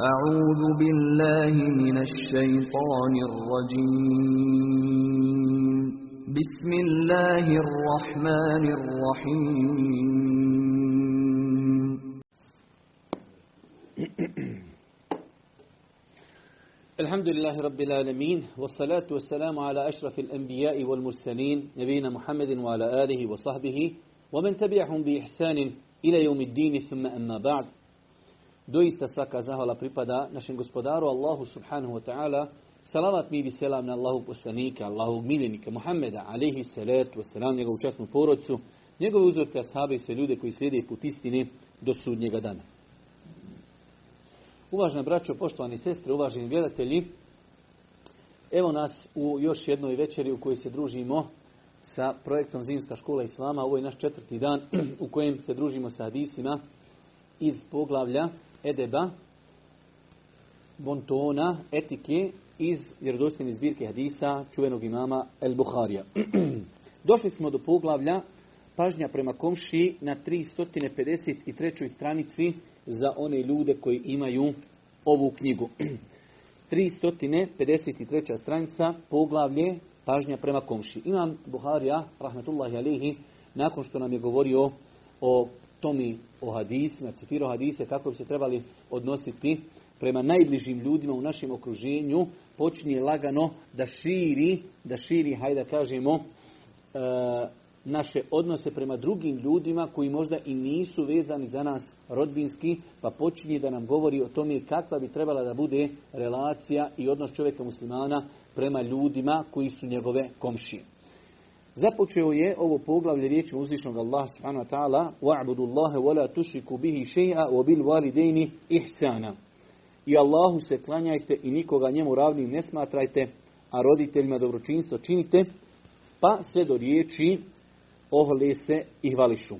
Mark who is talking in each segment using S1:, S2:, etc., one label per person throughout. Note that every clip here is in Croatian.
S1: أعوذ بالله من الشيطان الرجيم. بسم الله الرحمن الرحيم.
S2: الحمد لله رب العالمين والصلاة والسلام على أشرف الأنبياء والمرسلين نبينا محمد وعلى آله وصحبه ومن تبعهم بإحسان إلى يوم الدين ثم أما بعد. Doista svaka zahvala pripada našem gospodaru Allahu subhanahu wa ta'ala. Salavat mi bi selam na Allahu poslanika, Allahu miljenika Muhammeda, alihi salatu wasalam, njegovu časnu porodcu, njegove uzorke ashabe i sve ljude koji slijede put istine do sudnjega dana. Uvažena braćo, poštovani sestre, uvaženi gledatelji, evo nas u još jednoj večeri u kojoj se družimo sa projektom Zimska škola Islama. Ovo je naš četvrti dan u kojem se družimo sa hadisima iz poglavlja Edeba, Bontona, Etike iz vjerodostojne zbirke hadisa čuvenog imama El Buharija. Došli smo do poglavlja pažnja prema komši na 353. stranici za one ljude koji imaju ovu knjigu. 353. stranica, poglavlje pažnja prema komši. Imam Buharija, rahmetullahi alihi, nakon što nam je govorio o tomi o hadisima, citirao hadise, kako bi se trebali odnositi prema najbližim ljudima u našem okruženju, počinje lagano da širi, da širi, hajde da kažemo, e, naše odnose prema drugim ljudima koji možda i nisu vezani za nas rodbinski, pa počinje da nam govori o tome kakva bi trebala da bude relacija i odnos čovjeka muslimana prema ljudima koji su njegove komšije. Započeo je ovo poglavlje riječi uzvišnog Allaha subhanahu wa ta'ala wa'budu Allaha wa la tushriku bihi shay'a wa bil walidayni ihsana. I Allahu se klanjajte i nikoga njemu ravnim ne smatrajte, a roditeljima dobročinstvo činite, pa sve do riječi ohle se i hvališu.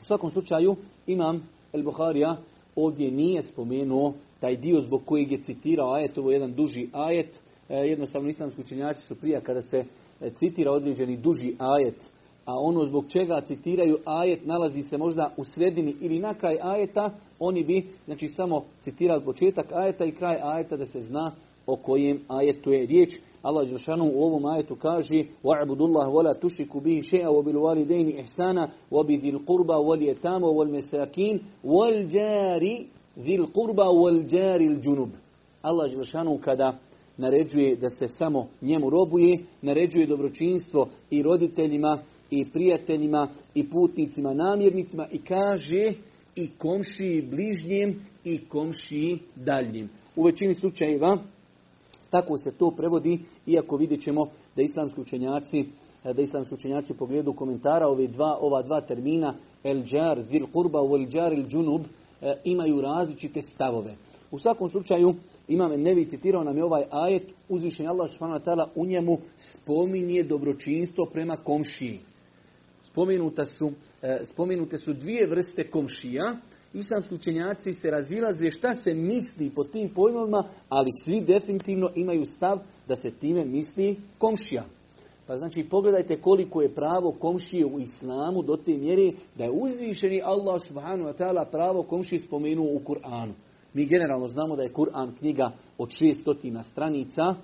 S2: U svakom slučaju imam El Buharija ovdje nije spomenuo taj dio zbog kojeg je citirao ajet, ovo je jedan duži ajet, e, jednostavno islamski učenjaci su prije kada se citira određeni duži ajet, a ono zbog čega citiraju ajet nalazi se možda u sredini ili na kraj ajeta, oni bi znači samo citirali početak ajeta i kraj ajeta da se zna o kojem ajetu je riječ. Allah Đelšanu u ovom ajetu kaže وَعْبُدُ اللَّهُ وَلَا تُشْرِكُ بِهِ شَيْئًا وَبِالْوَالِدَيْنِ إِحْسَانًا وَبِذِي الْقُرْبَى وَالْيَتَامَ وَالْمَسَاكِينَ وَالْجَارِ ذِي الْقُرْبَى وَالْجَارِ الْجُنُبِ Allah Đelšanu kada naređuje da se samo njemu robuje, naređuje dobročinstvo i roditeljima, i prijateljima, i putnicima, namjernicima i kaže i komšiji bližnjem i komšiji daljnjim. U većini slučajeva tako se to prevodi, iako vidjet ćemo da islamski učenjaci da islamski učenjaci u pogledu komentara ove dva, ova dva termina el džar, zil kurba, el džar, il džunub, imaju različite stavove. U svakom slučaju, Imam Nevi citirao nam je ovaj ajet, uzvišen Allah subhanahu u njemu spominje dobročinstvo prema komšiji. Spomenuta su, spomenute su dvije vrste komšija. Islamski učenjaci se razilaze šta se misli po tim pojmovima, ali svi definitivno imaju stav da se time misli komšija. Pa znači pogledajte koliko je pravo komšije u islamu do te mjere da je uzvišeni Allah subhanahu wa ta'ala pravo komšije spomenuo u Kur'anu. Mi generalno znamo da je Kur'an knjiga od 600 stranica,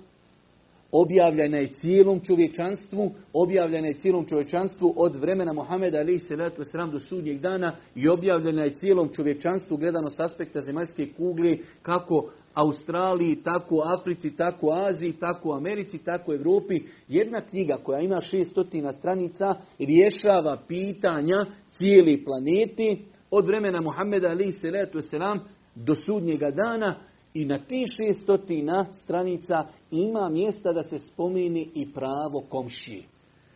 S2: objavljena je cijelom čovječanstvu, objavljena je cijelom čovječanstvu od vremena Muhameda alaih salatu wasalam do sudnjeg dana i objavljena je cijelom čovječanstvu gledano s aspekta zemaljske kugle kako Australiji, tako Africi, tako Aziji, tako Americi, tako Europi. Jedna knjiga koja ima 600 stranica rješava pitanja cijeli planeti od vremena Muhameda alaih salatu wasalam do sudnjega dana i na tih šestotina stranica ima mjesta da se spomeni i pravo komšije.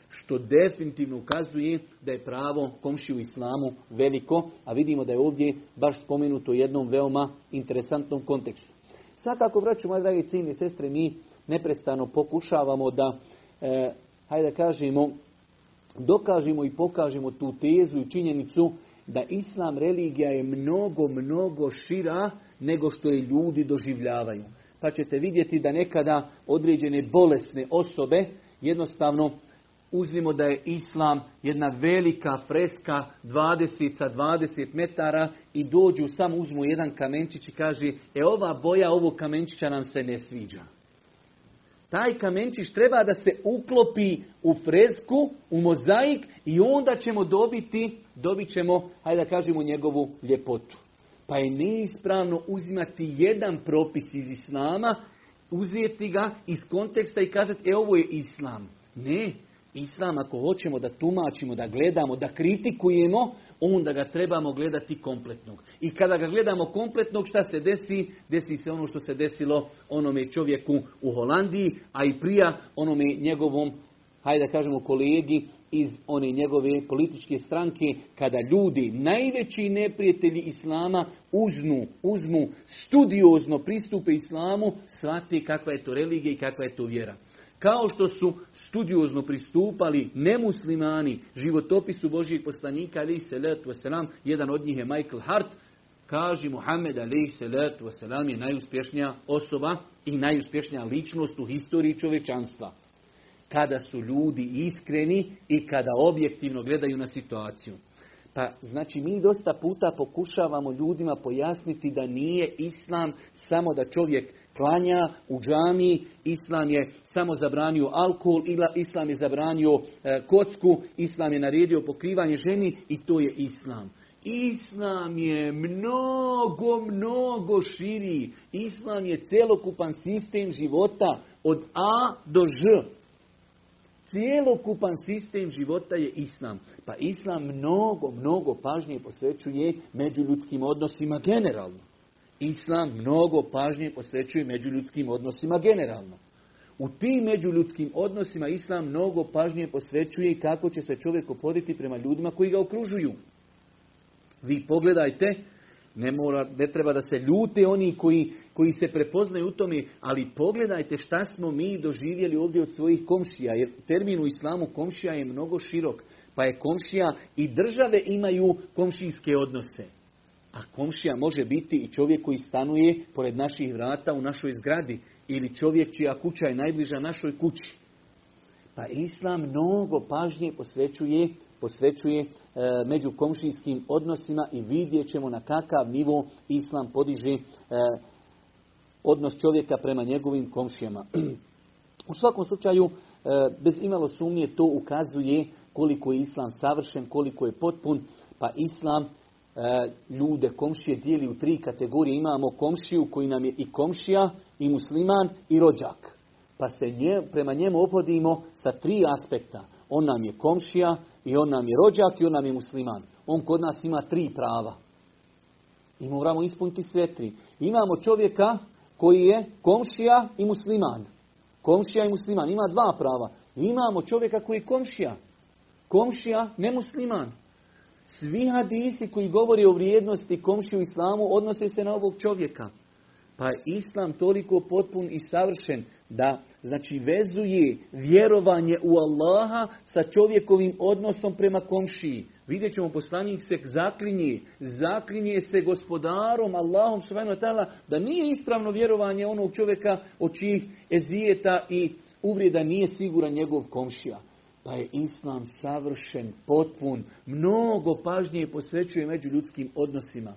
S2: Što definitivno ukazuje da je pravo komšije u islamu veliko, a vidimo da je ovdje baš spomenuto u jednom veoma interesantnom kontekstu. Svakako, vraću moje dragi cijene sestre, mi neprestano pokušavamo da, e, hajde da kažemo, dokažemo i pokažemo tu tezu i činjenicu da islam religija je mnogo, mnogo šira nego što je ljudi doživljavaju. Pa ćete vidjeti da nekada određene bolesne osobe jednostavno uzmimo da je islam jedna velika freska 20 sa 20 metara i dođu samo uzmu jedan kamenčić i kaže e ova boja ovog kamenčića nam se ne sviđa. Taj kamenčić treba da se uklopi u fresku, u mozaik i onda ćemo dobiti, dobit ćemo, hajde da kažemo, njegovu ljepotu. Pa je neispravno uzimati jedan propis iz islama, uzeti ga iz konteksta i kazati, e ovo je islam. Ne, islam ako hoćemo da tumačimo, da gledamo, da kritikujemo, onda ga trebamo gledati kompletnog. I kada ga gledamo kompletnog, šta se desi? Desi se ono što se desilo onome čovjeku u Holandiji, a i prija onome njegovom, hajde da kažemo, kolegi iz one njegove političke stranke, kada ljudi, najveći neprijatelji Islama, uznu, uzmu studiozno pristupe Islamu, shvate kakva je to religija i kakva je to vjera. Kao što su studiozno pristupali nemuslimani životopisu Božijeg poslanika, ali se wasalam, jedan od njih je Michael Hart, kaže Muhammed ali se wasalam je najuspješnija osoba i najuspješnija ličnost u historiji čovečanstva. Kada su ljudi iskreni i kada objektivno gledaju na situaciju. Pa znači mi dosta puta pokušavamo ljudima pojasniti da nije islam samo da čovjek klanja u džami, islam je samo zabranio alkohol, islam je zabranio e, kocku, islam je naredio pokrivanje ženi i to je islam. Islam je mnogo, mnogo širi. Islam je celokupan sistem života od A do Ž. Cijelokupan sistem života je islam. Pa islam mnogo, mnogo pažnje posvećuje međuljudskim odnosima generalno. Islam mnogo pažnje posvećuje međuljudskim odnosima generalno. U tim međuljudskim odnosima Islam mnogo pažnje posvećuje kako će se čovjek opoditi prema ljudima koji ga okružuju. Vi pogledajte, ne, mora, ne treba da se ljute oni koji, koji se prepoznaju u tome, ali pogledajte šta smo mi doživjeli ovdje od svojih komšija, jer termin u islamu komšija je mnogo širok, pa je komšija i države imaju komšijske odnose. A komšija može biti i čovjek koji stanuje pored naših vrata u našoj zgradi ili čovjek čija kuća je najbliža našoj kući. Pa Islam mnogo pažnje posvećuje, posvećuje e, među komšijskim odnosima i vidjet ćemo na kakav nivo Islam podiže e, odnos čovjeka prema njegovim komšijama. U svakom slučaju, e, bez imalo sumnje, to ukazuje koliko je Islam savršen, koliko je potpun, pa Islam ljude, komšije dijeli u tri kategorije. Imamo komšiju koji nam je i komšija, i musliman, i rođak. Pa se nje, prema njemu opodimo sa tri aspekta. On nam je komšija, i on nam je rođak, i on nam je musliman. On kod nas ima tri prava. I moramo ispuniti sve tri. Imamo čovjeka koji je komšija i musliman. Komšija i musliman. Ima dva prava. Imamo čovjeka koji je komšija. Komšija, ne musliman. Svi hadisi koji govori o vrijednosti komši u islamu odnose se na ovog čovjeka. Pa je islam toliko potpun i savršen da znači vezuje vjerovanje u Allaha sa čovjekovim odnosom prema komšiji. Vidjet ćemo poslanik se zaklinje, zaklinje se gospodarom Allahom subhanahu wa da nije ispravno vjerovanje onog čovjeka od čijih ezijeta i uvreda nije siguran njegov komšija pa je islam savršen, potpun, mnogo pažnje posvećuje među ljudskim odnosima.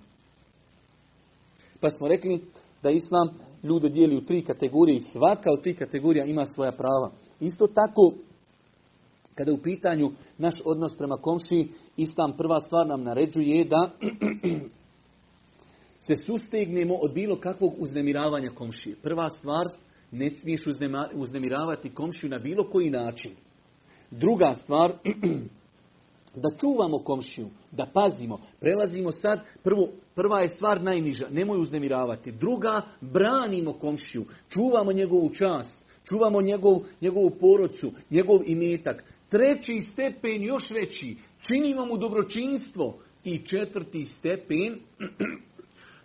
S2: Pa smo rekli da islam ljude dijeli u tri kategorije i svaka od tih kategorija ima svoja prava. Isto tako, kada u pitanju naš odnos prema komšiji, islam prva stvar nam naređuje da se sustegnemo od bilo kakvog uznemiravanja komšije. Prva stvar, ne smiješ uznemiravati komšiju na bilo koji način. Druga stvar, da čuvamo komšiju, da pazimo. Prelazimo sad, prvo, prva je stvar najniža, nemoj uznemiravati. Druga, branimo komšiju, čuvamo njegovu čast, čuvamo njegov, njegovu porodcu, njegov imetak. Treći stepen još veći, činimo mu dobročinstvo. I četvrti stepen,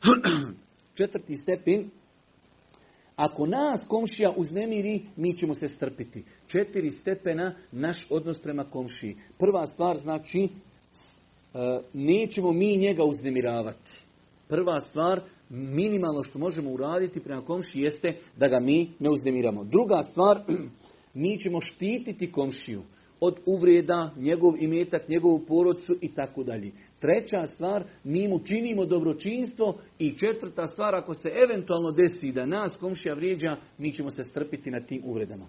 S2: četvrti stepen, ako nas komšija uznemiri, mi ćemo se strpiti. Četiri stepena naš odnos prema komšiji. Prva stvar znači, e, nećemo mi njega uznemiravati. Prva stvar, minimalno što možemo uraditi prema komšiji jeste da ga mi ne uznemiramo. Druga stvar, mi ćemo štititi komšiju. Od uvreda, njegov imetak, njegovu porodcu i tako dalje. Treća stvar, mi mu činimo dobročinstvo i četvrta stvar, ako se eventualno desi da nas komšija vrijeđa, mi ćemo se strpiti na tim uvredama.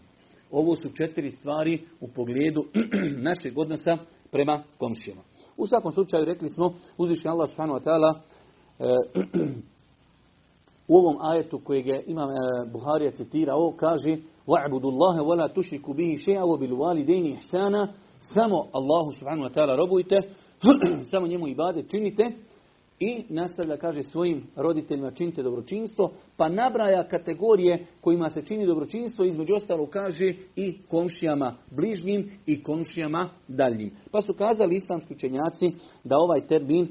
S2: Ovo su četiri stvari u pogledu našeg odnosa prema komšijama. U svakom slučaju rekli smo, uzvišnji Allah ta'ala, u ovom ajetu kojeg je imam e, Buharija citirao, kaže وَعْبُدُ اللَّهَ وَلَا تُشْرِكُ بِهِ شَيْعَ وَبِلْوَالِدَيْنِ إِحْسَانًا Samo Allahu subhanahu wa ta'ala robujte, samo njemu ibade činite i nastavlja, kaže, svojim roditeljima činite dobročinstvo, pa nabraja kategorije kojima se čini dobročinstvo, između ostalo kaže i komšijama bližnjim i komšijama daljnjim. Pa su kazali islamski učenjaci da ovaj termin e,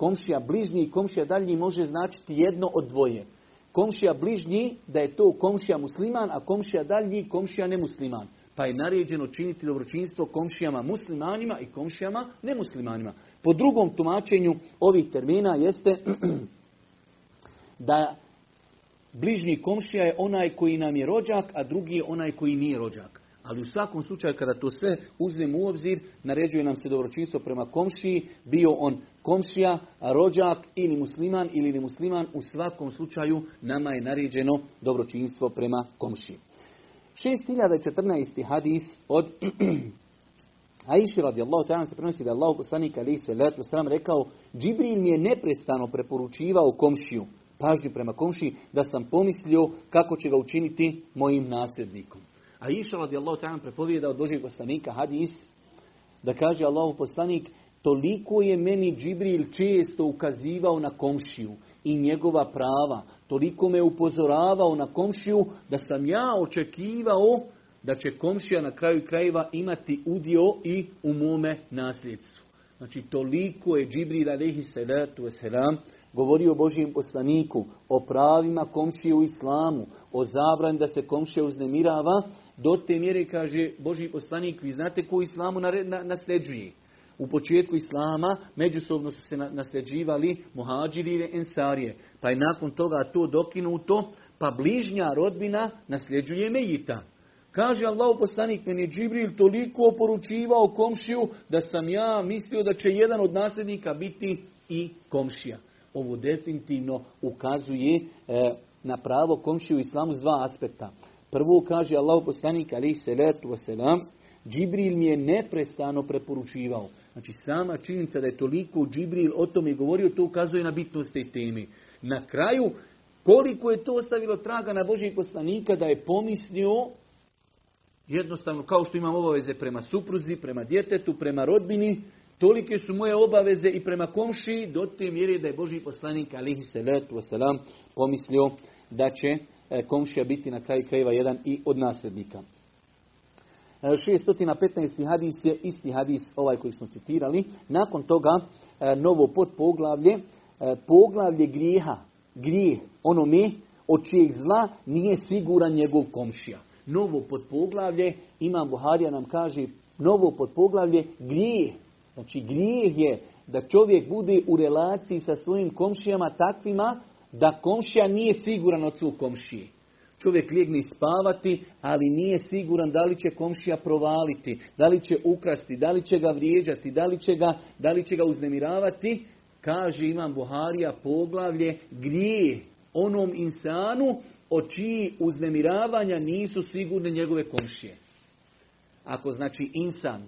S2: komšija bližnji i komšija daljnji može značiti jedno od dvoje. Komšija bližnji da je to komšija musliman, a komšija daljnji komšija nemusliman. Pa je naređeno činiti dobročinstvo komšijama muslimanima i komšijama nemuslimanima. Po drugom tumačenju ovih termina jeste da bližnji komšija je onaj koji nam je rođak, a drugi je onaj koji nije rođak. Ali u svakom slučaju kada to sve uzmemo u obzir, naređuje nam se dobročinstvo prema komšiji, bio on komšija, rođak ili musliman ili nemusliman, u svakom slučaju nama je naređeno dobročinstvo prema komšiji. 6014. hadis od Aisha radijallahu ta'ala se prenosi da Allah poslanik ali se letu sram rekao Džibril mi je neprestano preporučivao komšiju, pažnju prema komšiji, da sam pomislio kako će ga učiniti mojim nasljednikom. A iša radijallahu ta'ala prepovijeda od Božeg poslanika hadis da kaže Allahu poslanik toliko je meni Džibril često ukazivao na komšiju i njegova prava. Toliko me upozoravao na komšiju da sam ja očekivao da će komšija na kraju krajeva imati udio i u mome nasljedstvu. Znači toliko je Džibril alaihi salatu wasalam govorio Božijem poslaniku, o pravima komšije u islamu, o zabrani da se komšija uznemirava, do te mjere kaže Božji poslanik, vi znate ko islamu nasljeđuje. U početku islama međusobno su se nasljeđivali muhađiri i ensarije. Pa je nakon toga to dokinuto, pa bližnja rodbina nasljeđuje mejita. Kaže Allah poslanik, meni Džibril toliko oporučivao komšiju da sam ja mislio da će jedan od nasljednika biti i komšija. Ovo definitivno ukazuje e, na pravo komšiju u islamu s dva aspekta. Prvo kaže Allah poslanik, ali se letu wasalam, Džibril mi je neprestano preporučivao. Znači sama činjenica da je toliko Džibril o tome govorio, to ukazuje na bitnost te teme. Na kraju, koliko je to ostavilo traga na Božih poslanika da je pomislio, jednostavno kao što imam obaveze prema supruzi, prema djetetu, prema rodbini, tolike su moje obaveze i prema komši, do te mjere da je Boži poslanik, alihi salatu wasalam, pomislio da će e, komšija biti na kraju krajeva jedan i od nasljednika. 615. hadis je isti hadis ovaj koji smo citirali. Nakon toga e, novo podpoglavlje, e, poglavlje grijeha, grijeh onome od čijeg zla nije siguran njegov komšija. Novo podpoglavlje, Imam Buharija nam kaže, novo podpoglavlje grijeh. Znači grijeh je da čovjek bude u relaciji sa svojim komšijama takvima da komšija nije siguran od svog komšije. Čovjek lijegne spavati, ali nije siguran da li će komšija provaliti, da li će ukrasti, da li će ga vrijeđati, da li će ga, da li će ga uznemiravati. Kaže Imam Buharija poglavlje grije onom insanu od čiji uznemiravanja nisu sigurne njegove komšije. Ako znači insan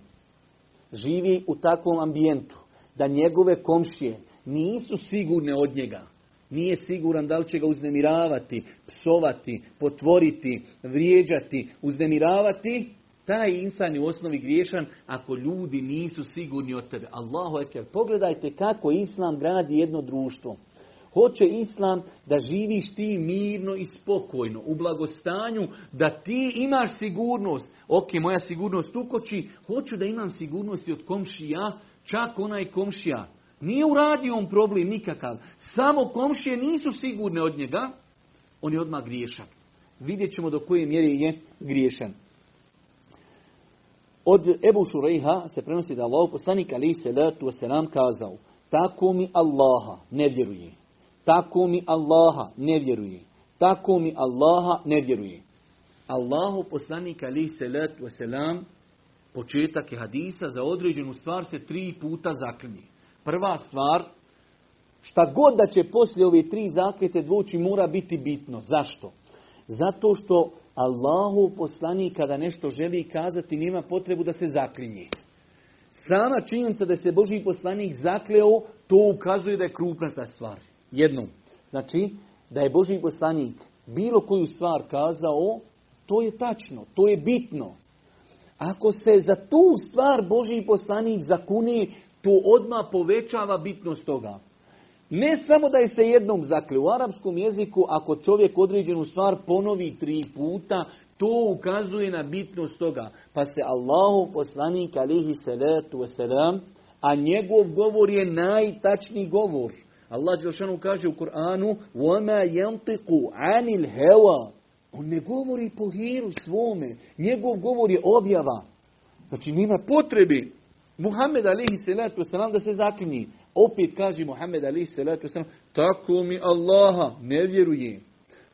S2: živi u takvom ambijentu da njegove komšije nisu sigurne od njega, nije siguran da li će ga uznemiravati, psovati, potvoriti, vrijeđati, uznemiravati, taj insan je u osnovi griješan ako ljudi nisu sigurni od tebe. Allahu ekber, pogledajte kako Islam gradi jedno društvo. Hoće Islam da živiš ti mirno i spokojno, u blagostanju, da ti imaš sigurnost. Ok, moja sigurnost ukoči, hoću da imam sigurnosti od komšija, čak onaj komšija nije uradio on problem nikakav. Samo komšije nisu sigurne od njega. On je odmah griješan. Vidjet ćemo do koje mjere je griješan. Od Ebu Šurejha se prenosi da Allah poslanik ali se letu se nam kazao tako mi Allaha ne vjeruje. Tako mi Allaha ne vjeruje. Tako mi Allaha ne vjeruje. Allahu poslanik ali se letu selam početak je hadisa, za određenu stvar se tri puta zaklinje. Prva stvar, šta god da će poslije ove tri zakljete dvoći mora biti bitno. Zašto? Zato što Allahu poslanik kada nešto želi kazati nema potrebu da se zaklinje. Sama činjenica da se Boži poslanik zakleo, to ukazuje da je krupna ta stvar. Jednom. Znači, da je Boži poslanik bilo koju stvar kazao, to je tačno, to je bitno. Ako se za tu stvar Boži poslanik zakuni, to odmah povećava bitnost toga. Ne samo da je se jednom zakle. U arapskom jeziku, ako čovjek određenu stvar ponovi tri puta, to ukazuje na bitnost toga. Pa se Allahu poslanik alihi salatu wasalam, a njegov govor je najtačniji govor. Allah Đelšanu kaže u Kur'anu وَمَا يَنْتِقُ عَنِ الْهَوَا On ne govori po hiru svome. Njegov govor je objava. Znači nema potrebe. Muhammed alihi salatu wasalam da se zaklinji. Opet kaže Muhammed alihi salatu wasalam tako mi Allaha ne vjeruje.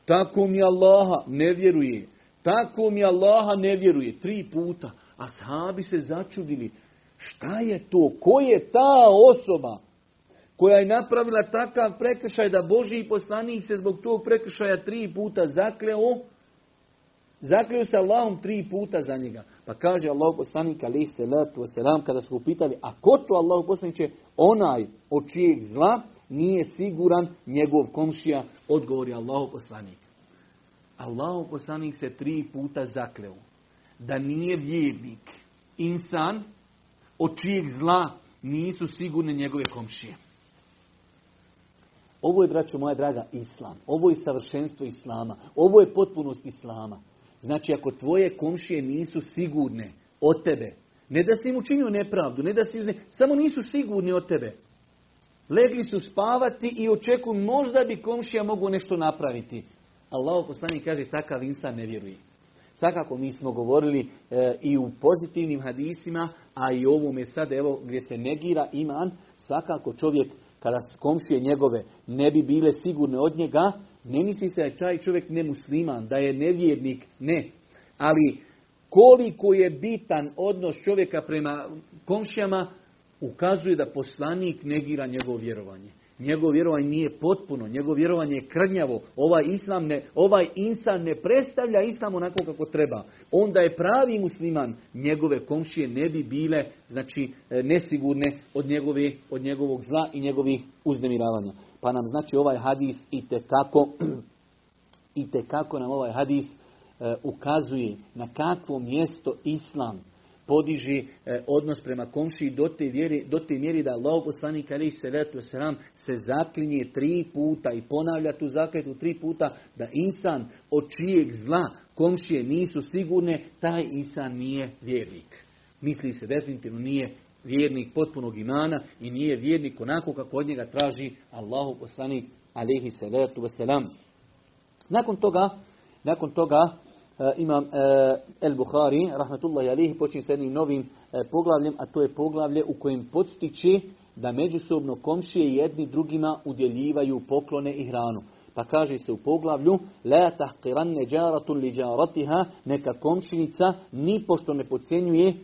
S2: Tako mi Allaha ne vjeruje. Tako mi Allaha ne vjeruje. Tri puta. A sahabi se začudili. Šta je to? Ko je ta osoba Koja je napravila takav prekršaj da Boži poslanik se zbog tog prekršaja tri puta zakleo? Zakleo se Allahom tri puta za njega. Pa kaže Allah poslanik ali se letu selam kada su upitali, a ko to Allah poslaniće? Onaj od čijeg zla nije siguran njegov komšija, odgovori Allah poslanik. Allah poslanik se tri puta zakleo da nije vjernik, insan od čijeg zla nisu sigurne njegove komšije. Ovo je, braćo moja draga, islam. Ovo je savršenstvo islama. Ovo je potpunost islama. Znači, ako tvoje komšije nisu sigurne od tebe, ne da si im učinio nepravdu, ne da si samo nisu sigurni od tebe. Legli su spavati i očekuju možda bi komšija mogu nešto napraviti. Allah poslanik kaže takav insan ne vjeruje. Svakako mi smo govorili e, i u pozitivnim hadisima, a i ovome sad evo gdje se negira iman, svakako čovjek kada komšije njegove ne bi bile sigurne od njega, ne misli se da je taj čovjek nemusliman, da je nevjernik, ne. Ali koliko je bitan odnos čovjeka prema komšijama, ukazuje da poslanik negira njegovo vjerovanje. Njegovo vjerovanje nije potpuno, njegovo vjerovanje je krnjavo. Ovaj, islam ne, ovaj insan ne predstavlja islam onako kako treba. Onda je pravi musliman, njegove komšije ne bi bile znači e, nesigurne od, njegove, od njegovog zla i njegovih uznemiravanja. Pa nam znači ovaj hadis i tekako, i kako nam ovaj hadis e, ukazuje na kakvo mjesto islam podiži e, odnos prema komšiji do te, vjeri, do te mjeri da Allah poslanik ali se letu sram se zaklinje tri puta i ponavlja tu zakletu tri puta da insan od čijeg zla komšije nisu sigurne, taj insan nije vjernik. Misli se definitivno nije vjernik potpunog imana i nije vjernik onako kako od njega traži Allahu poslanik alihi salatu wasalam. Nakon toga, nakon toga imam e, El Buhari, rahmetullahi alihi, počinje s jednim novim e, poglavljem, a to je poglavlje u kojem podstiče da međusobno komšije jedni drugima udjeljivaju poklone i hranu. Pa kaže se u poglavlju La tahqiran neđaratun li džaratiha neka komšinica ni pošto ne pocijenjuje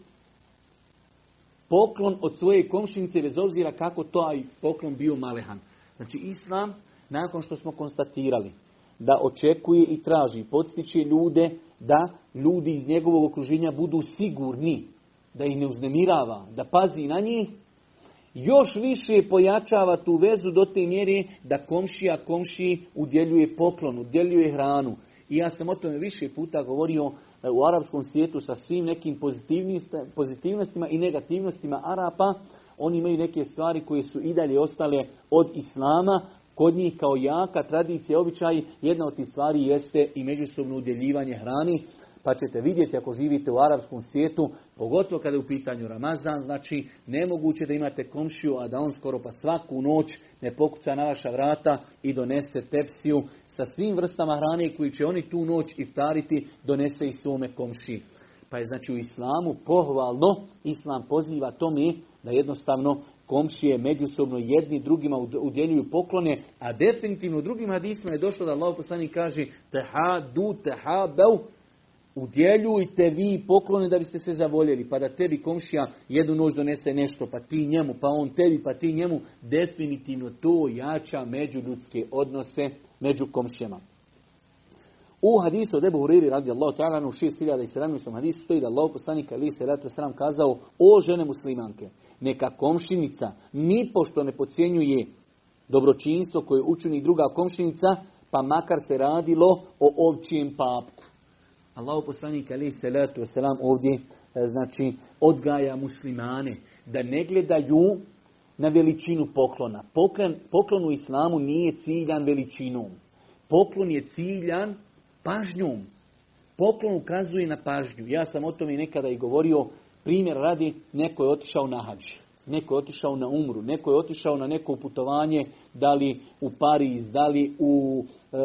S2: poklon od svoje komšinice bez obzira kako to aj poklon bio malehan. Znači Islam, nakon što smo konstatirali da očekuje i traži, podstiče ljude da ljudi iz njegovog okruženja budu sigurni, da ih ne uznemirava, da pazi na njih, još više pojačava tu vezu do te mjere da komšija komšiji udjeljuje poklon, udjeljuje hranu. I ja sam o tome više puta govorio e, u arapskom svijetu sa svim nekim pozitivnostima i negativnostima Arapa. Oni imaju neke stvari koje su i dalje ostale od Islama. Kod njih kao jaka tradicija, običaj, jedna od tih stvari jeste i međusobno udjeljivanje hrani. Pa ćete vidjeti ako živite u arapskom svijetu, pogotovo kada je u pitanju Ramazan, znači nemoguće da imate komšiju, a da on skoro pa svaku noć ne pokuca na vaša vrata i donese tepsiju sa svim vrstama hrane koji će oni tu noć iftariti, donese i svome komšiji. Pa je znači u islamu pohvalno, islam poziva tome da jednostavno komšije međusobno jedni drugima udjeljuju poklone, a definitivno u drugim hadisma je došlo da Allah poslanik kaže teha du teha beu Udjeljujte vi poklone da biste se zavoljeli, pa da tebi komšija jednu noć donese nešto, pa ti njemu, pa on tebi, pa ti njemu. Definitivno to jača međuljudske odnose među komšijama. U hadisu od Ebu Huriri radi Allah ta'ala u 6017. hadisu stoji da Allah poslanik ali se ratu sram kazao o žene muslimanke, neka komšinica ni pošto ne pocijenjuje dobročinstvo koje učini druga komšinica, pa makar se radilo o ovčijem papku. Allah poslanik ali se ratu sram ovdje e, znači odgaja muslimane da ne gledaju na veličinu poklona. Poklon, poklon u islamu nije ciljan veličinom. Poklon je ciljan pažnjom. Poklon ukazuje na pažnju. Ja sam o tome nekada i govorio. Primjer radi, neko je otišao na hađ. Neko je otišao na umru. Neko je otišao na neko putovanje, da li u Pariz, da li u e,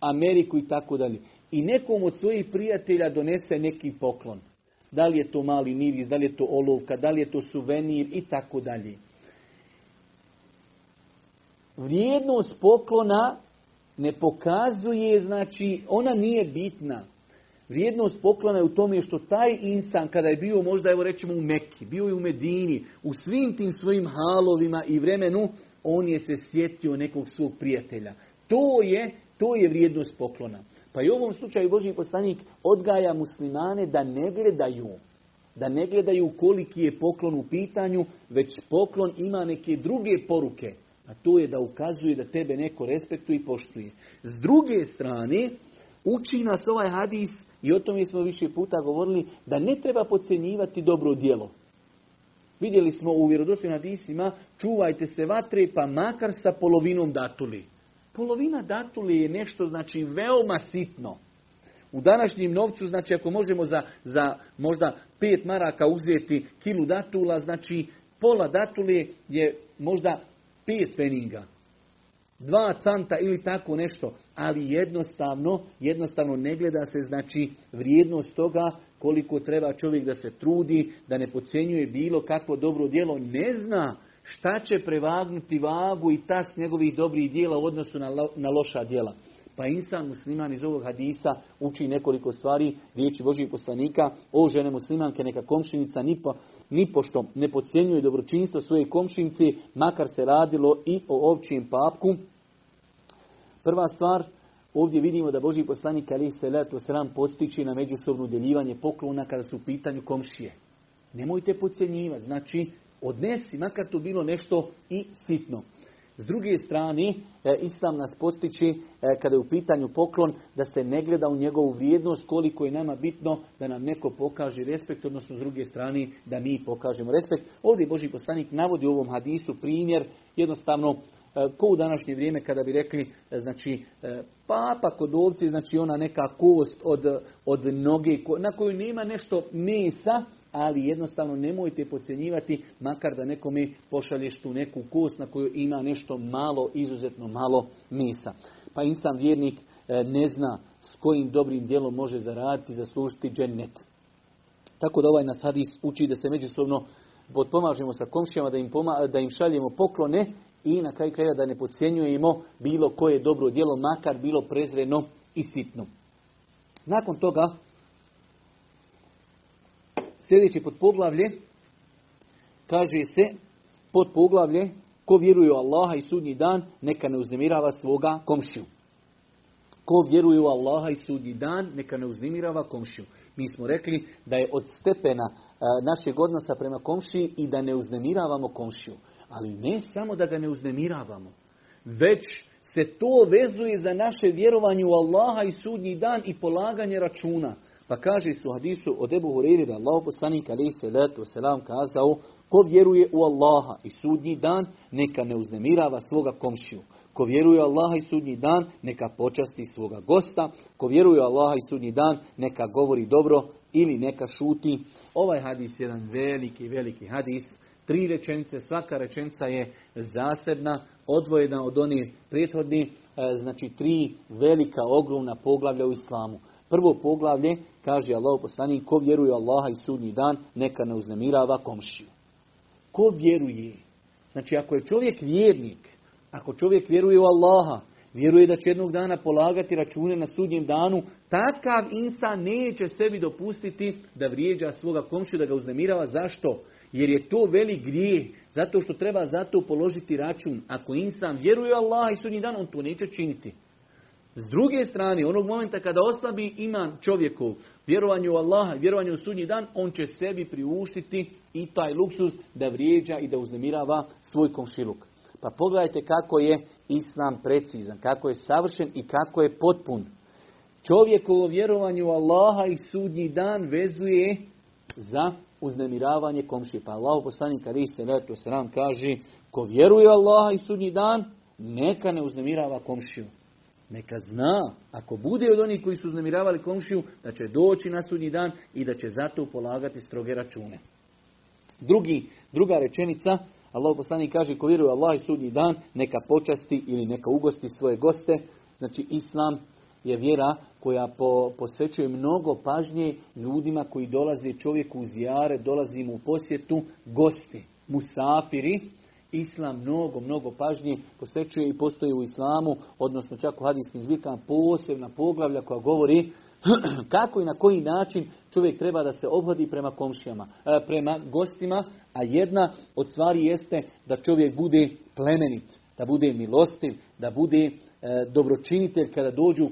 S2: Ameriku i tako dalje. I nekom od svojih prijatelja donese neki poklon. Da li je to mali miris, da li je to olovka, da li je to suvenir i tako dalje. Vrijednost poklona ne pokazuje, znači, ona nije bitna. Vrijednost poklona je u tome što taj insan, kada je bio možda, evo rećemo u Mekki, bio je u Medini, u svim tim svojim halovima i vremenu, on je se sjetio nekog svog prijatelja. To je, to je vrijednost poklona. Pa i u ovom slučaju Boži poslanik odgaja muslimane da ne gledaju, da ne gledaju koliki je poklon u pitanju, već poklon ima neke druge poruke. A to je da ukazuje da tebe neko respektuje i poštuje. S druge strane, uči nas ovaj hadis, i o tome smo više puta govorili, da ne treba podcjenjivati dobro djelo. Vidjeli smo u vjerodostojnim hadisima, čuvajte se vatre, pa makar sa polovinom datuli. Polovina datuli je nešto, znači, veoma sitno. U današnjim novcu, znači, ako možemo za, za možda pet maraka uzeti kilu datula, znači, pola datule je možda pet feninga, dva canta ili tako nešto, ali jednostavno, jednostavno ne gleda se znači vrijednost toga koliko treba čovjek da se trudi, da ne pocijenjuje bilo kakvo dobro djelo, ne zna šta će prevagnuti vagu i tas njegovih dobrih djela u odnosu na, na loša djela. Pa insan musliman iz ovog hadisa uči nekoliko stvari, riječi Božih poslanika, o žene muslimanke, neka komšinica ni, po, ni pošto ne podcjenjuje dobročinstvo svoje komšinice, makar se radilo i o ovčijem papku. Prva stvar, ovdje vidimo da Boži poslanik ali se letu sram postići na međusobno udjeljivanje poklona kada su u pitanju komšije. Nemojte podcjenjivati, znači odnesi, makar to bilo nešto i sitno. S druge strane, e, Islam nas postići e, kada je u pitanju poklon da se ne gleda u njegovu vrijednost koliko je nama bitno da nam neko pokaže respekt, odnosno s druge strane da mi pokažemo respekt. Ovdje Boži poslanik navodi u ovom hadisu primjer jednostavno e, ko u današnje vrijeme kada bi rekli, znači, papa kod ovci, znači ona neka kost od, od noge na koju nema nešto mesa, ali jednostavno nemojte podcjenjivati, makar da nekome pošalješ tu neku kost na koju ima nešto malo, izuzetno malo mesa. Pa insan vjernik e, ne zna s kojim dobrim dijelom može zaraditi, zaslužiti džennet. Tako da ovaj nas hadis uči da se međusobno potpomažemo sa komšijama, da im, da im šaljemo poklone i na kraju kraja da ne podcjenjujemo bilo koje dobro djelo, makar bilo prezreno i sitno. Nakon toga Sljedeći pod poglavlje, kaže se pod poglavlje, ko vjeruje u Allaha i sudnji dan, neka ne uznemirava svoga komšiju. Ko vjeruje u Allaha i sudnji dan, neka ne uznemirava komšiju. Mi smo rekli da je od stepena e, našeg odnosa prema komšiji i da ne uznemiravamo komšiju. Ali ne samo da ga ne uznemiravamo, već se to vezuje za naše vjerovanje u Allaha i sudnji dan i polaganje računa. Pa kaže su hadisu od Ebu Huriri da Allah poslanik alaihi salatu selam kazao ko vjeruje u Allaha i sudnji dan neka ne uznemirava svoga komšiju. Ko vjeruje u Allaha i sudnji dan neka počasti svoga gosta. Ko vjeruje u Allaha i sudnji dan neka govori dobro ili neka šuti. Ovaj hadis je jedan veliki, veliki hadis. Tri rečenice, svaka rečenica je zasebna, odvojena od onih prethodnih, e, znači tri velika, ogromna poglavlja u islamu. Prvo poglavlje, kaže Allah poslanik, ko vjeruje Allaha i sudnji dan, neka ne uznemirava komšiju. Ko vjeruje? Znači, ako je čovjek vjernik, ako čovjek vjeruje u Allaha vjeruje da će jednog dana polagati račune na sudnjem danu, takav insan neće sebi dopustiti da vrijeđa svoga komšiju, da ga uznemirava. Zašto? Jer je to velik grijeh, zato što treba zato položiti račun. Ako insan vjeruje Allah i sudnji dan, on to neće činiti. S druge strane, onog momenta kada oslabi iman čovjeku, vjerovanju u Allaha, vjerovanju u sudnji dan, on će sebi priuštiti i taj luksus da vrijeđa i da uznemirava svoj komšiluk. Pa pogledajte kako je Islam precizan, kako je savršen i kako je potpun. Čovjekovo vjerovanju u Allaha i sudnji dan vezuje za uznemiravanje komšije. Pa Allah poslanik ali se letu sram kaže ko vjeruje u Allaha i sudnji dan, neka ne uznemirava komšiju. Neka zna, ako bude od onih koji su uznemiravali komšiju, da će doći na sudnji dan i da će zato polagati stroge račune. Drugi, druga rečenica, Allah poslanik kaže, ko vjeruje Allah i sudnji dan, neka počasti ili neka ugosti svoje goste. Znači, Islam je vjera koja po, posvećuje mnogo pažnje ljudima koji dolaze čovjeku u zijare, dolazi mu u posjetu, gosti, musafiri, Islam mnogo, mnogo pažnje posvećuje i postoji u islamu, odnosno čak u hadijskim zbirkama posebna poglavlja koja govori kako i na koji način čovjek treba da se obhodi prema komšijama, e, prema gostima, a jedna od stvari jeste da čovjek bude plemenit, da bude milostiv, da bude e, dobročinitelj kada dođu,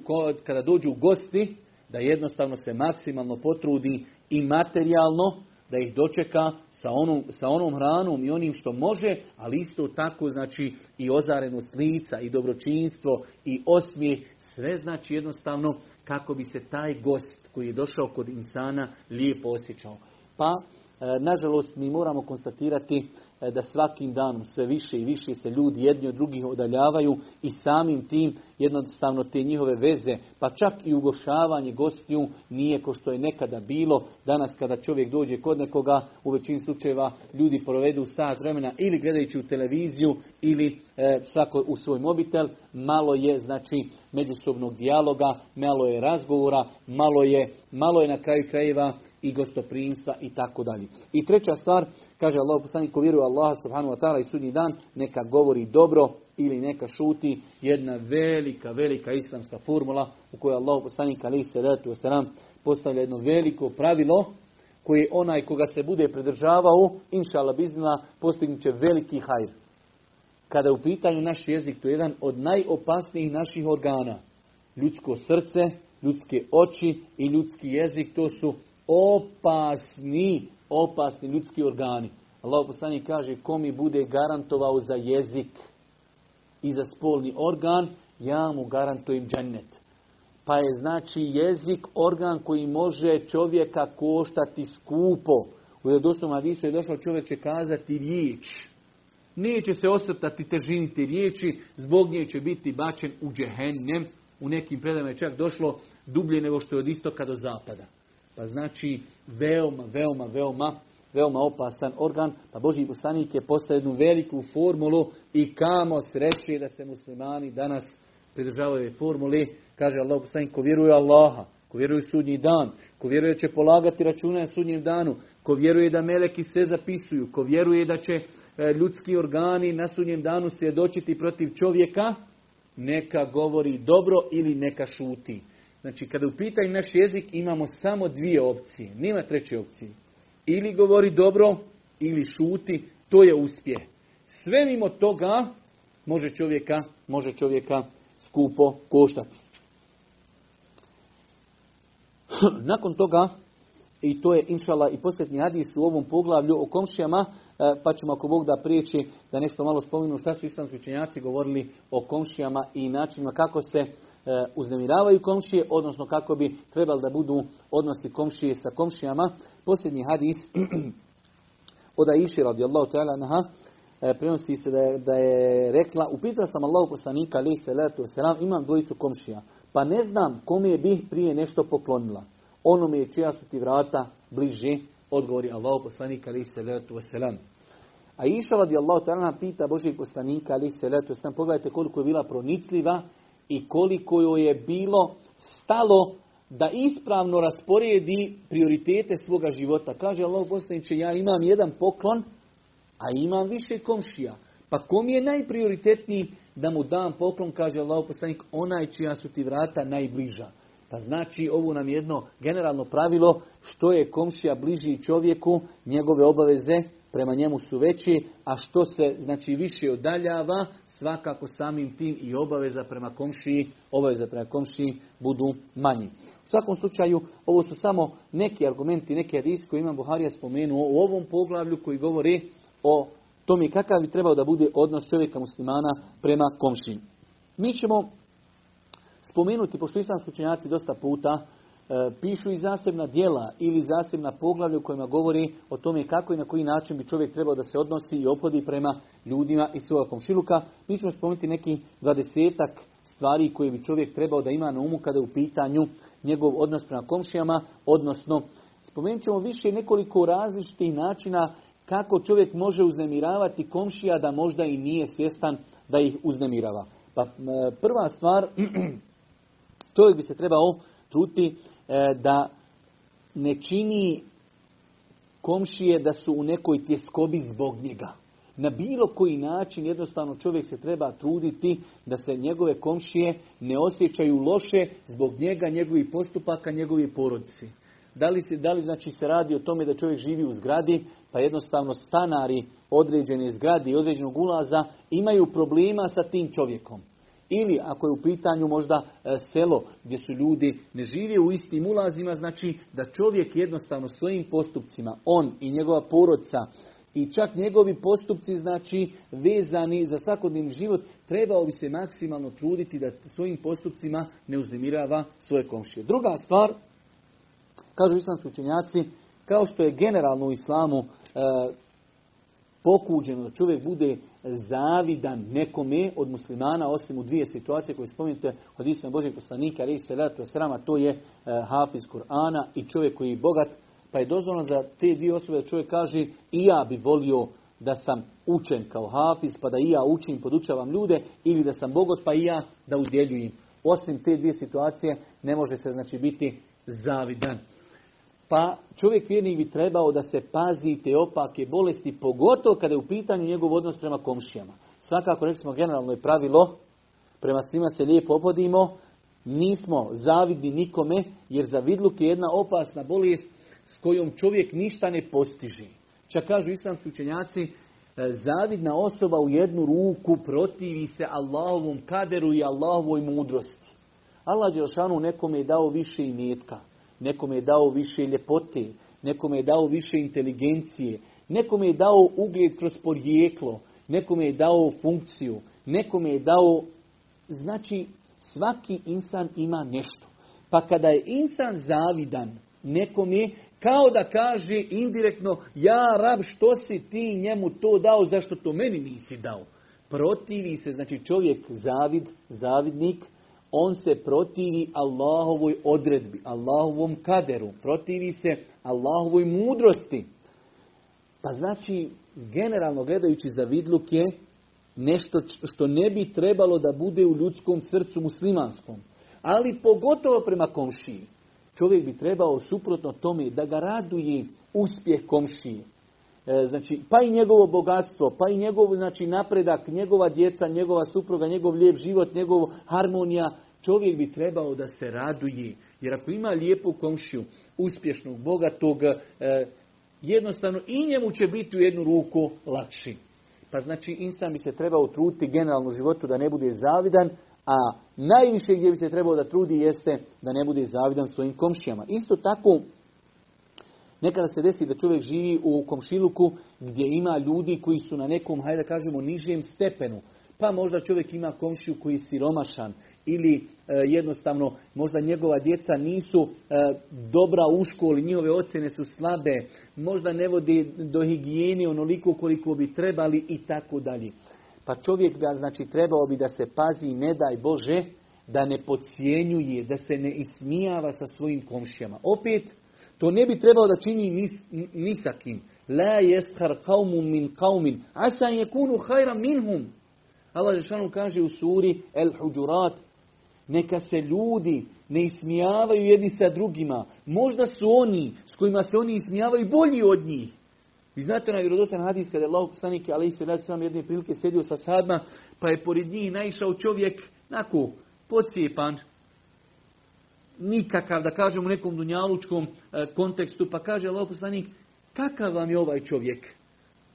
S2: kada dođu gosti, da jednostavno se maksimalno potrudi i materijalno da ih dočeka sa onom, sa onom hranom i onim što može, ali isto tako znači i ozarenost lica i dobročinstvo i osmijeh, sve znači jednostavno kako bi se taj gost koji je došao kod insana lijepo osjećao. Pa, e, nažalost, mi moramo konstatirati da svakim danom sve više i više se ljudi jedni od drugih odaljavaju i samim tim jednostavno te njihove veze, pa čak i ugošavanje gostiju nije ko što je nekada bilo. Danas kada čovjek dođe kod nekoga, u većini slučajeva ljudi provedu sat vremena ili gledajući u televiziju ili e, svako u svoj mobitel, malo je znači međusobnog dijaloga, malo je razgovora, malo je, malo je na kraju krajeva i gostoprimstva i tako dalje. I treća stvar, kaže Allah poslanik ko vjeruje Allah subhanahu wa ta'ala i sudnji dan, neka govori dobro ili neka šuti jedna velika, velika islamska formula u kojoj Allah poslanik se ratu wasalam postavlja jedno veliko pravilo koje onaj koga se bude pridržavao, inša Allah biznila, postignut će veliki hajr. Kada je u pitanju naš jezik, to je jedan od najopasnijih naših organa. Ljudsko srce, ljudske oči i ljudski jezik, to su opasni, opasni ljudski organi. Allah poslanik kaže, ko mi bude garantovao za jezik i za spolni organ, ja mu garantujem džennet. Pa je znači jezik organ koji može čovjeka koštati skupo. U jedostom hadisu je došlo čovjek će kazati riječ. Neće se osvrtati težini te riječi, zbog nje će biti bačen u džehennem. U nekim predama je čak došlo dublje nego što je od istoka do zapada. Pa znači veoma, veoma, veoma, veoma opasan organ. Pa Boži poslanik je postao jednu veliku formulu i kamo sreće da se muslimani danas pridržavaju formuli. Kaže Allah poslanik ko vjeruje Allaha, ko vjeruje u sudnji dan, ko vjeruje će polagati račune na sudnjem danu, ko vjeruje da meleki sve zapisuju, ko vjeruje da će e, ljudski organi na sudnjem danu svjedočiti protiv čovjeka, neka govori dobro ili neka šuti. Znači, kada u pitanju naš jezik imamo samo dvije opcije. Nema treće opcije. Ili govori dobro, ili šuti, to je uspjeh. Sve mimo toga može čovjeka, može čovjeka skupo koštati. Nakon toga, i to je inšala i posljednji hadis u ovom poglavlju o komšijama, e, pa ćemo ako Bog da prijeći da nešto malo spominu šta su islamski učenjaci govorili o komšijama i načinima kako se uznemiravaju komšije, odnosno kako bi trebali da budu odnosi komšije sa komšijama. Posljednji hadis od Aisha radijallahu ta'ala naha, e, prenosi se da je, da je rekla, upitao sam Allahu poslanika ali se letu selam, imam dvojicu komšija, pa ne znam kome bih prije nešto poklonila. Ono mi je čija su ti vrata bliže, odgovori Allahu poslanika ali se letu selam. A iša radijallahu ta'ala pita Božih poslanika ali se letu selam, pogledajte koliko je bila pronicljiva i koliko joj je bilo stalo da ispravno rasporedi prioritete svoga života. Kaže Allah poslaniče, ja imam jedan poklon, a imam više komšija. Pa kom je najprioritetniji da mu dam poklon, kaže Allah poslanik, onaj čija su ti vrata najbliža. Pa znači ovo nam jedno generalno pravilo što je komšija bliži čovjeku, njegove obaveze prema njemu su veći, a što se znači više odaljava, svakako samim tim i obaveza prema komšiji, obaveza prema komšiji budu manji. U svakom slučaju, ovo su samo neki argumenti, neki hadisi koji imam Buharija spomenuo u ovom poglavlju koji govori o tome kakav bi trebao da bude odnos čovjeka muslimana prema komšiji. Mi ćemo spomenuti, pošto islamski učenjaci dosta puta pišu i zasebna dijela ili zasebna poglavlja u kojima govori o tome kako i na koji način bi čovjek trebao da se odnosi i opodi prema ljudima iz svoga komšiluka. Mi ćemo spomenuti neki dvadesetak stvari koje bi čovjek trebao da ima na umu kada je u pitanju njegov odnos prema komšijama, odnosno spomenut ćemo više nekoliko različitih načina kako čovjek može uznemiravati komšija da možda i nije svjestan da ih uznemirava. Pa prva stvar, čovjek bi se trebao truti e, da ne čini komšije da su u nekoj tjeskobi zbog njega. Na bilo koji način jednostavno čovjek se treba truditi da se njegove komšije ne osjećaju loše zbog njega, njegovih postupaka, njegovih porodici. Da li, se, da li znači se radi o tome da čovjek živi u zgradi, pa jednostavno stanari određene zgrade i određenog ulaza imaju problema sa tim čovjekom. Ili ako je u pitanju možda e, selo gdje su ljudi ne žive u istim ulazima, znači da čovjek jednostavno svojim postupcima, on i njegova porodica i čak njegovi postupci znači vezani za svakodnevni život, trebao bi se maksimalno truditi da svojim postupcima ne uznemirava svoje komšije. Druga stvar, kažu islamski učenjaci, kao što je generalno u islamu e, pokuđeno da čovjek bude zavidan nekome od muslimana, osim u dvije situacije koje spominjete od isme Božeg poslanika, ali se srama, to je e, hafiz Kur'ana i čovjek koji je bogat, pa je dozvoljeno za te dvije osobe da čovjek kaže i ja bi volio da sam učen kao hafiz, pa da i ja učim, podučavam ljude, ili da sam bogot, pa i ja da udjeljujem. Osim te dvije situacije ne može se znači biti zavidan. Pa čovjek vjernik bi trebao da se pazi te opake bolesti, pogotovo kada je u pitanju njegov odnos prema komšijama. Svakako, rekli generalno je pravilo, prema svima se lijepo opodimo, nismo zavidni nikome, jer zavidluk je jedna opasna bolest s kojom čovjek ništa ne postiži. Čak kažu islamski učenjaci, e, zavidna osoba u jednu ruku protivi se Allahovom kaderu i Allahovoj mudrosti. Allah Đelšanu nekome je dao više imetka nekome je dao više ljepote, nekome je dao više inteligencije, nekome je dao ugled kroz porijeklo, nekome je dao funkciju, nekome je dao... Znači, svaki insan ima nešto. Pa kada je insan zavidan nekome, kao da kaže indirektno, ja rab, što si ti njemu to dao, zašto to meni nisi dao? Protivi se, znači čovjek zavid, zavidnik, on se protivi Allahovoj odredbi, Allahovom kaderu, protivi se Allahovoj mudrosti. Pa znači, generalno gledajući za vidluk je nešto što ne bi trebalo da bude u ljudskom srcu muslimanskom. Ali pogotovo prema komšiji. Čovjek bi trebao suprotno tome da ga raduje uspjeh komšije. E, znači, pa i njegovo bogatstvo, pa i njegov znači, napredak, njegova djeca, njegova supruga, njegov lijep život, njegov harmonija, čovjek bi trebao da se raduje. Jer ako ima lijepu komšiju, uspješnog, bogatog, e, jednostavno i njemu će biti u jednu ruku lakši. Pa znači insan bi se trebao truditi generalno u životu da ne bude zavidan, a najviše gdje bi se trebao da trudi jeste da ne bude zavidan svojim komšijama. Isto tako, Nekada se desi da čovjek živi u komšiluku gdje ima ljudi koji su na nekom, hajde da kažemo, nižem stepenu. Pa možda čovjek ima komšiju koji je siromašan ili e, jednostavno možda njegova djeca nisu e, dobra u školi, njihove ocjene su slabe, možda ne vodi do higijene onoliko koliko bi trebali i tako dalje. Pa čovjek da znači trebao bi da se pazi, ne daj Bože, da ne pocijenjuje, da se ne ismijava sa svojim komšijama. Opet, to ne bi trebao da čini ni. La jeshar qawmun min qawmin, asa kunu hajra minhum. Allah Žešanu kaže u suri El Huđurat, neka se ljudi ne ismijavaju jedni sa drugima. Možda su oni s kojima se oni ismijavaju bolji od njih. I znate onaj vjerodostan hadis kada je Allah poslanik ali se radi sam jedne prilike sjedio sa sadma, pa je pored njih naišao čovjek nako pocijepan, nikakav, da kažem u nekom dunjalučkom e, kontekstu, pa kaže Allah poslanik, kakav vam je ovaj čovjek?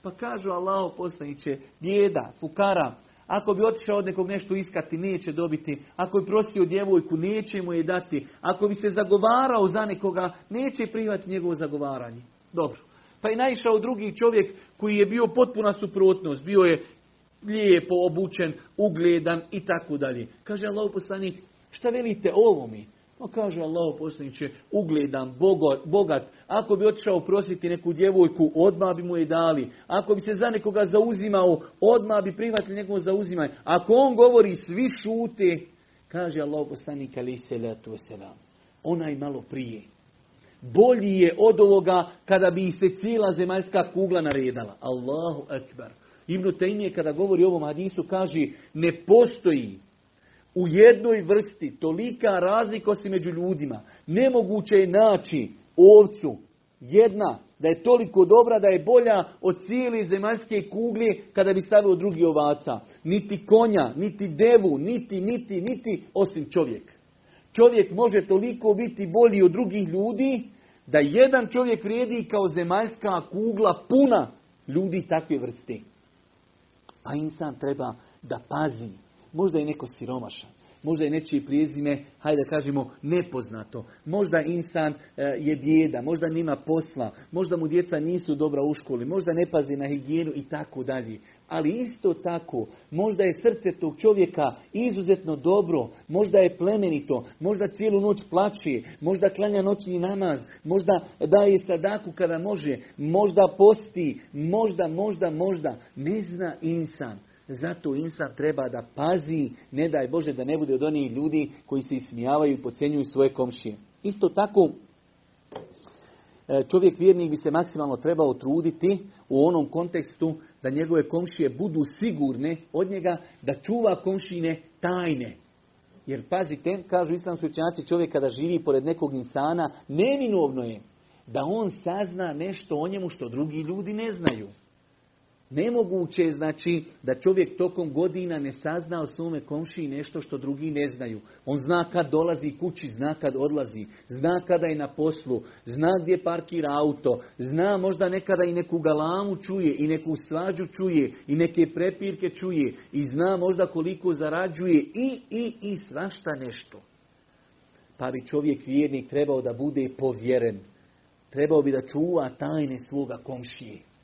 S2: Pa kažu Allah poslaniće, djeda, fukara, ako bi otišao od nekog nešto iskati, neće dobiti. Ako bi prosio djevojku, neće mu je dati. Ako bi se zagovarao za nekoga, neće prihvatiti njegovo zagovaranje. Dobro. Pa je naišao drugi čovjek koji je bio potpuna suprotnost. Bio je lijepo obučen, ugledan i tako dalje. Kaže Allah poslanik, šta velite o mi? No kaže Allah poslaniće, ugledan, bogat. Ako bi otišao prositi neku djevojku, odmah bi mu je dali. Ako bi se za nekoga zauzimao, odmah bi prihvatili njegovo zauzimanje. Ako on govori, svi šute. Kaže Allah poslanik, ali letu selam. Onaj malo prije. Bolji je od ovoga kada bi se cijela zemaljska kugla naredala. Allahu akbar. Ibn Taymiye kada govori o ovom hadisu kaže ne postoji u jednoj vrsti tolika razlikosti među ljudima. Nemoguće je naći ovcu jedna da je toliko dobra da je bolja od cijeli zemaljske kugle kada bi stavio drugi ovaca. Niti konja, niti devu, niti, niti, niti, osim čovjek. Čovjek može toliko biti bolji od drugih ljudi da jedan čovjek vrijedi kao zemaljska kugla puna ljudi takve vrste. Pa insan treba da pazi. Možda je neko siromašan. Možda je nečije prijezime, hajde da kažemo, nepoznato. Možda insan e, je bijeda, možda nima posla, možda mu djeca nisu dobra u školi, možda ne pazi na higijenu i tako dalje. Ali isto tako, možda je srce tog čovjeka izuzetno dobro, možda je plemenito, možda cijelu noć plaće, možda klanja noćni namaz, možda daje sadaku kada može, možda posti, možda, možda, možda. Ne zna insan. Zato insan treba da pazi, ne daj Bože da ne bude od onih ljudi koji se ismijavaju i pocijenjuju svoje komšije. Isto tako, e, čovjek vjernik bi se maksimalno trebao truditi u onom kontekstu da njegove komšije budu sigurne od njega da čuva komšine tajne. Jer pazite, kažu islamski učenjaci, čovjek kada živi pored nekog insana, neminovno je da on sazna nešto o njemu što drugi ljudi ne znaju. Nemoguće je znači da čovjek tokom godina ne sazna o svome komšiji nešto što drugi ne znaju. On zna kad dolazi kući, zna kad odlazi, zna kada je na poslu, zna gdje parkira auto, zna možda nekada i neku galamu čuje i neku svađu čuje i neke prepirke čuje i zna možda koliko zarađuje i, i, i svašta nešto. Pa bi čovjek vjernik trebao da bude povjeren. Trebao bi da čuva tajne svoga komšije.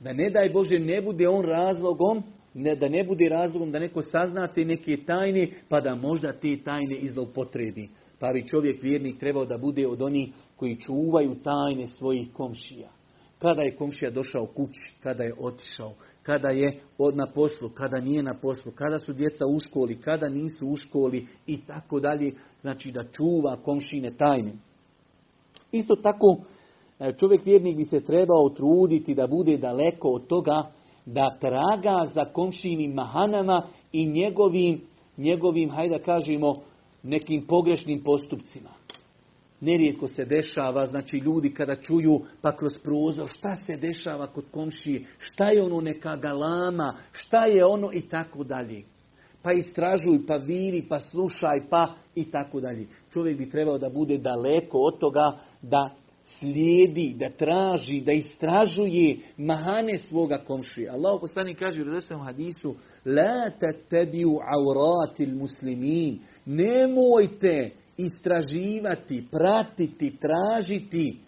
S2: Da ne daj Bože ne bude on razlogom, ne, da ne bude razlogom da neko saznate neke tajne, pa da možda te tajne izlopotrebi. Pa bi čovjek vjernik trebao da bude od onih koji čuvaju tajne svojih komšija. Kada je komšija došao kući, kada je otišao, kada je od na poslu, kada nije na poslu, kada su djeca u školi, kada nisu u školi i tako dalje. Znači da čuva komšine tajne. Isto tako čovjek vjernik bi se trebao truditi da bude daleko od toga da traga za komšinim mahanama i njegovim, njegovim, hajde da kažemo, nekim pogrešnim postupcima. Nerijetko se dešava, znači ljudi kada čuju pa kroz prozor šta se dešava kod komšije, šta je ono neka galama, šta je ono i tako dalje. Pa istražuj, pa viri, pa slušaj, pa i tako dalje. Čovjek bi trebao da bude daleko od toga da slijedi, da traži, da istražuje mahane svoga komšija. Allah poslani kaže u redosnom hadisu La tattabiu auratil muslimin. Nemojte istraživati, pratiti, tražiti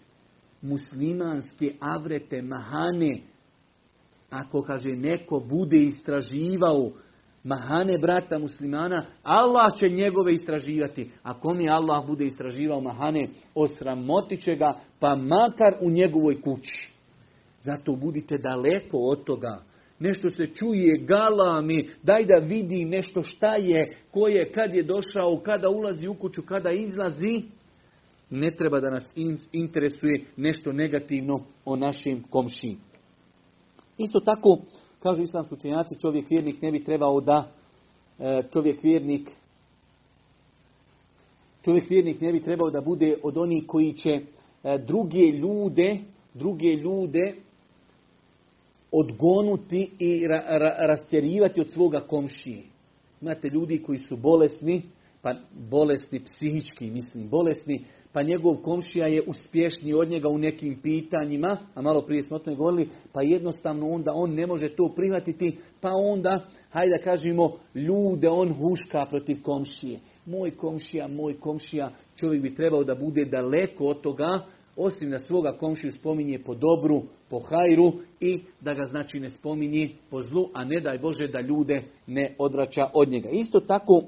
S2: muslimanske avrete, mahane. Ako kaže neko bude istraživao mahane brata muslimana, Allah će njegove istraživati. Ako mi Allah bude istraživao mahane, osramotit će ga, pa makar u njegovoj kući. Zato budite daleko od toga. Nešto se čuje, galami, daj da vidi nešto šta je, ko je, kad je došao, kada ulazi u kuću, kada izlazi. Ne treba da nas interesuje nešto negativno o našim komšiji. Isto tako, Kažu islamski učenjaci, čovjek vjernik ne bi trebao da e, čovjek vjernik čovjek vjernik ne bi trebao da bude od onih koji će e, druge ljude druge ljude odgonuti i ra, ra, rastjerivati od svoga komšije. Imate ljudi koji su bolesni, pa bolesni psihički, mislim, bolesni, pa njegov komšija je uspješniji od njega u nekim pitanjima, a malo prije smo o tome govorili, pa jednostavno onda on ne može to prihvatiti, pa onda, hajde da kažemo, ljude on huška protiv komšije. Moj komšija, moj komšija, čovjek bi trebao da bude daleko od toga, osim da svoga komšiju spominje po dobru, po hajru i da ga znači ne spominje po zlu, a ne daj Bože da ljude ne odvraća od njega. Isto tako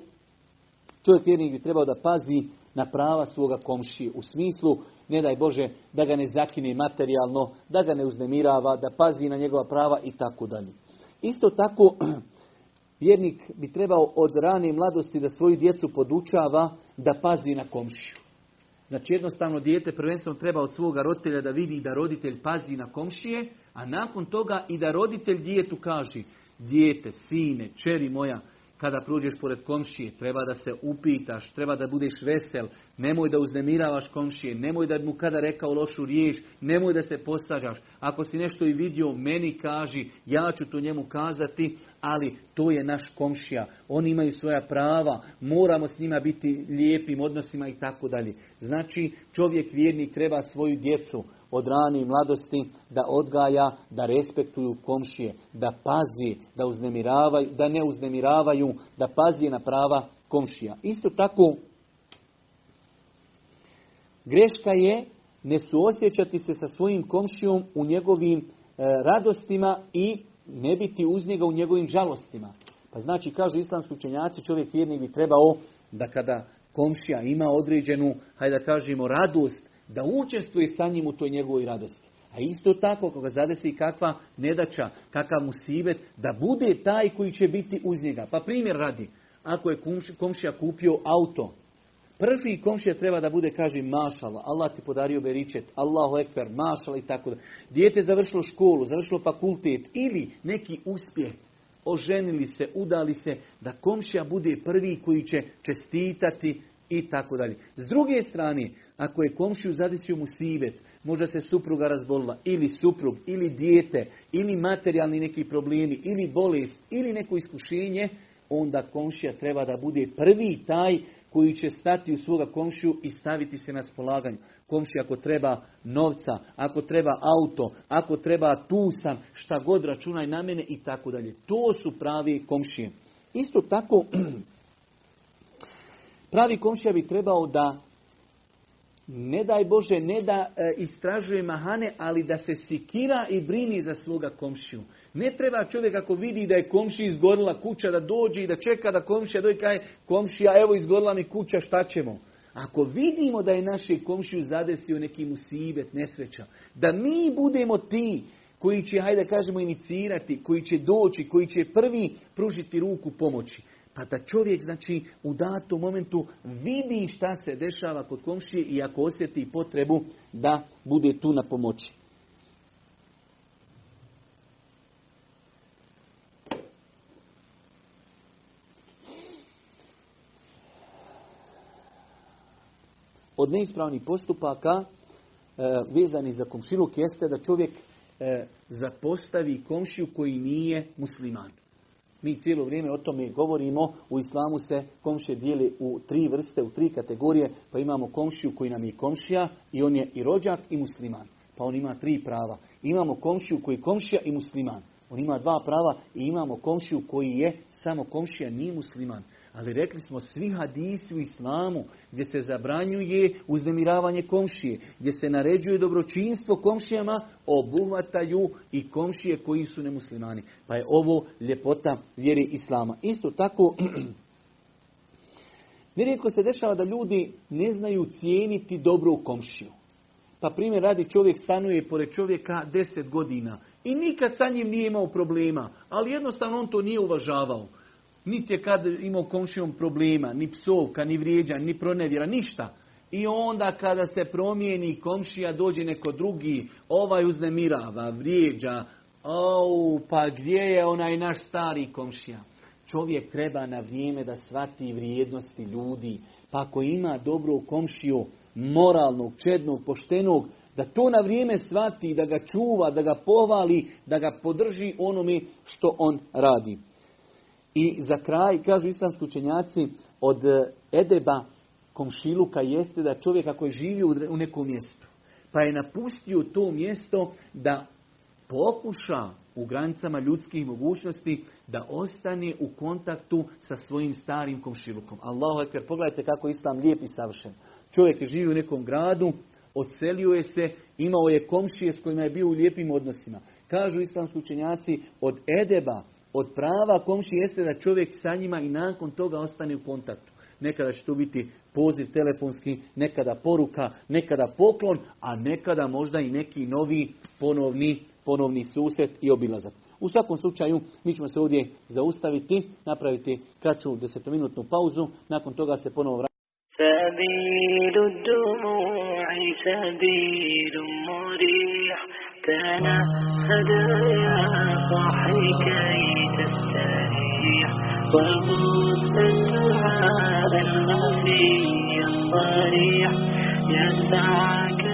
S2: čovjek vjernik bi trebao da pazi na prava svoga komšije u smislu, ne daj Bože, da ga ne zakine materijalno, da ga ne uznemirava, da pazi na njegova prava i tako dalje. Isto tako, vjernik bi trebao od rane mladosti da svoju djecu podučava da pazi na komšiju. Znači jednostavno dijete prvenstveno treba od svoga roditelja da vidi da roditelj pazi na komšije, a nakon toga i da roditelj djetu kaže, dijete, sine, čeri moja, kada prođeš pored komšije, treba da se upitaš, treba da budeš vesel, nemoj da uznemiravaš komšije, nemoj da mu kada rekao lošu riječ, nemoj da se posađaš. Ako si nešto i vidio, meni kaži, ja ću to njemu kazati, ali to je naš komšija. Oni imaju svoja prava, moramo s njima biti lijepim odnosima i tako dalje. Znači, čovjek vjernik treba svoju djecu od rane mladosti da odgaja, da respektuju komšije, da pazi, da, uznemiravaju, da ne uznemiravaju, da pazi na prava komšija. Isto tako, greška je ne suosjećati se sa svojim komšijom u njegovim e, radostima i ne biti uz njega u njegovim žalostima. Pa znači, kažu islamski učenjaci, čovjek vjernik bi trebao da kada komšija ima određenu, hajde da kažemo, radost, da učestvuje sa njim u toj njegovoj radosti. A isto tako, ako ga zadesi kakva nedača, kakav musibet, da bude taj koji će biti uz njega. Pa primjer radi, ako je komšija kupio auto, prvi komšija treba da bude, kaže, mašala, Allah ti podario beričet, Allahu ekber, mašala i tako da. Dijete završilo školu, završilo fakultet ili neki uspjeh, oženili se, udali se, da komšija bude prvi koji će čestitati i tako dalje. S druge strane, ako je komšiju zadesio mu sibet, možda se supruga razbolila, ili suprug, ili dijete, ili materijalni neki problemi, ili bolest, ili neko iskušenje, onda komšija treba da bude prvi taj koji će stati u svoga komšiju i staviti se na spolaganju. Komšija ako treba novca, ako treba auto, ako treba tusan, šta god računaj na mene i tako dalje. To su pravi komšije. Isto tako, pravi komšija bi trebao da ne daj Bože, ne da e, istražuje mahane, ali da se sikira i brini za svoga komšiju. Ne treba čovjek ako vidi da je komšiji izgorila kuća da dođe i da čeka da komšija dođe kaj komšija evo izgorila mi kuća šta ćemo. Ako vidimo da je naše komšiju zadesio neki musibet, nesreća, da mi budemo ti koji će, hajde kažemo, inicirati, koji će doći, koji će prvi pružiti ruku pomoći. Pa da čovjek, znači, u datom momentu vidi šta se dešava kod komšije i ako osjeti potrebu da bude tu na pomoći. Od neispravnih postupaka e, vezanih za komšiluk jeste da čovjek e, zapostavi komšiju koji nije musliman. Mi cijelo vrijeme o tome govorimo. U islamu se komšije dijeli u tri vrste, u tri kategorije. Pa imamo komšiju koji nam je komšija i on je i rođak i musliman. Pa on ima tri prava. Imamo komšiju koji je komšija i musliman. On ima dva prava i imamo komšiju koji je samo komšija, nije musliman. Ali rekli smo svi hadisi u islamu gdje se zabranjuje uznemiravanje komšije, gdje se naređuje dobročinstvo komšijama, obuhvataju i komšije koji su nemuslimani. Pa je ovo ljepota vjeri islama. Isto tako, nerijetko se dešava da ljudi ne znaju cijeniti dobru komšiju. Pa primjer radi čovjek stanuje pored čovjeka deset godina i nikad sa njim nije imao problema, ali jednostavno on to nije uvažavao. Niti je kad imao komšijom problema, ni psovka, ni vrijeđa, ni pronevjera, ništa. I onda kada se promijeni komšija, dođe neko drugi, ovaj uznemirava, vrijeđa, au, pa gdje je onaj naš stari komšija? Čovjek treba na vrijeme da shvati vrijednosti ljudi. Pa ako ima dobru komšiju, moralnog, čednog, poštenog, Da to na vrijeme svati, da ga čuva, da ga pohvali, da ga podrži onome što on radi. I za kraj, kažu islamski učenjaci, od edeba komšiluka jeste da čovjek ako je živio u nekom mjestu, pa je napustio to mjesto da pokuša u granicama ljudskih mogućnosti da ostane u kontaktu sa svojim starim komšilukom. Allahu ekber, pogledajte kako islam lijep i savršen. Čovjek je živio u nekom gradu, odselio je se, imao je komšije s kojima je bio u lijepim odnosima. Kažu islamski učenjaci, od edeba, od prava komšije jeste da čovjek sa njima i nakon toga ostane u kontaktu. Nekada će to biti poziv telefonski, nekada poruka, nekada poklon, a nekada možda i neki novi ponovni, ponovni susret i obilazak. U svakom slučaju, mi ćemo se ovdje zaustaviti, napraviti kraću desetominutnu pauzu, nakon toga se ponovo vratiti.
S3: سبيل الدموع سبيل مريح تنهد يا صاحي كي تستريح. وغص الدعاء الخفي الصريح يسعك